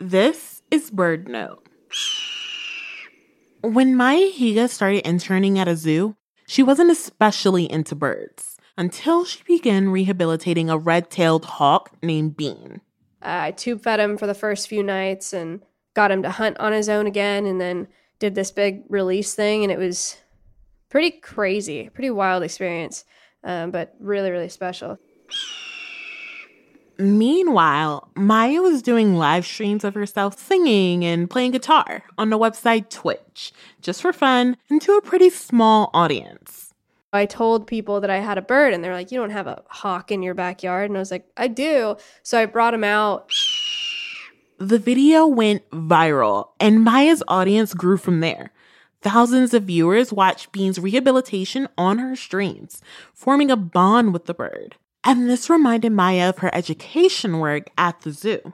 This is BirdNote. When Maya Higa started interning at a zoo, she wasn't especially into birds until she began rehabilitating a red tailed hawk named Bean. I tube fed him for the first few nights and got him to hunt on his own again, and then did this big release thing, and it was pretty crazy, pretty wild experience, um, but really, really special. Meanwhile, Maya was doing live streams of herself singing and playing guitar on the website Twitch, just for fun and to a pretty small audience. I told people that I had a bird, and they're like, You don't have a hawk in your backyard. And I was like, I do. So I brought him out. The video went viral, and Maya's audience grew from there. Thousands of viewers watched Bean's rehabilitation on her streams, forming a bond with the bird. And this reminded Maya of her education work at the zoo.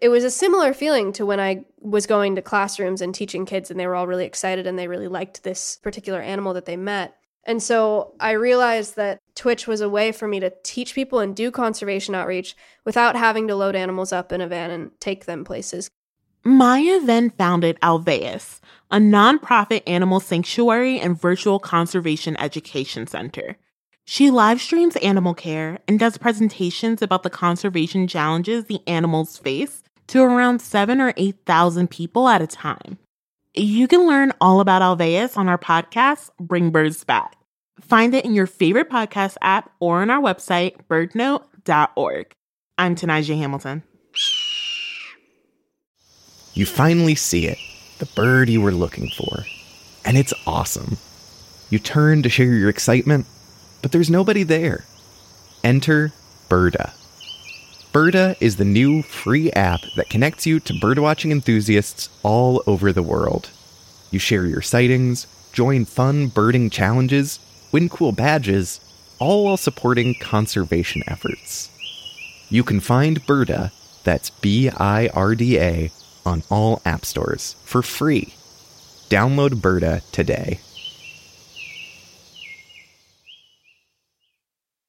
It was a similar feeling to when I was going to classrooms and teaching kids, and they were all really excited and they really liked this particular animal that they met. And so I realized that Twitch was a way for me to teach people and do conservation outreach without having to load animals up in a van and take them places. Maya then founded Alveus, a nonprofit animal sanctuary and virtual conservation education center. She live streams animal care and does presentations about the conservation challenges the animals face to around seven or 8,000 people at a time. You can learn all about Alveus on our podcast, Bring Birds Back. Find it in your favorite podcast app or on our website, birdnote.org. I'm Tanaja Hamilton. You finally see it, the bird you were looking for. And it's awesome. You turn to share your excitement, but there's nobody there. Enter Birda. Birda is the new free app that connects you to birdwatching enthusiasts all over the world. You share your sightings, join fun birding challenges, win cool badges, all while supporting conservation efforts. You can find Birda, that's B I R D A, on all app stores for free. Download Birda today.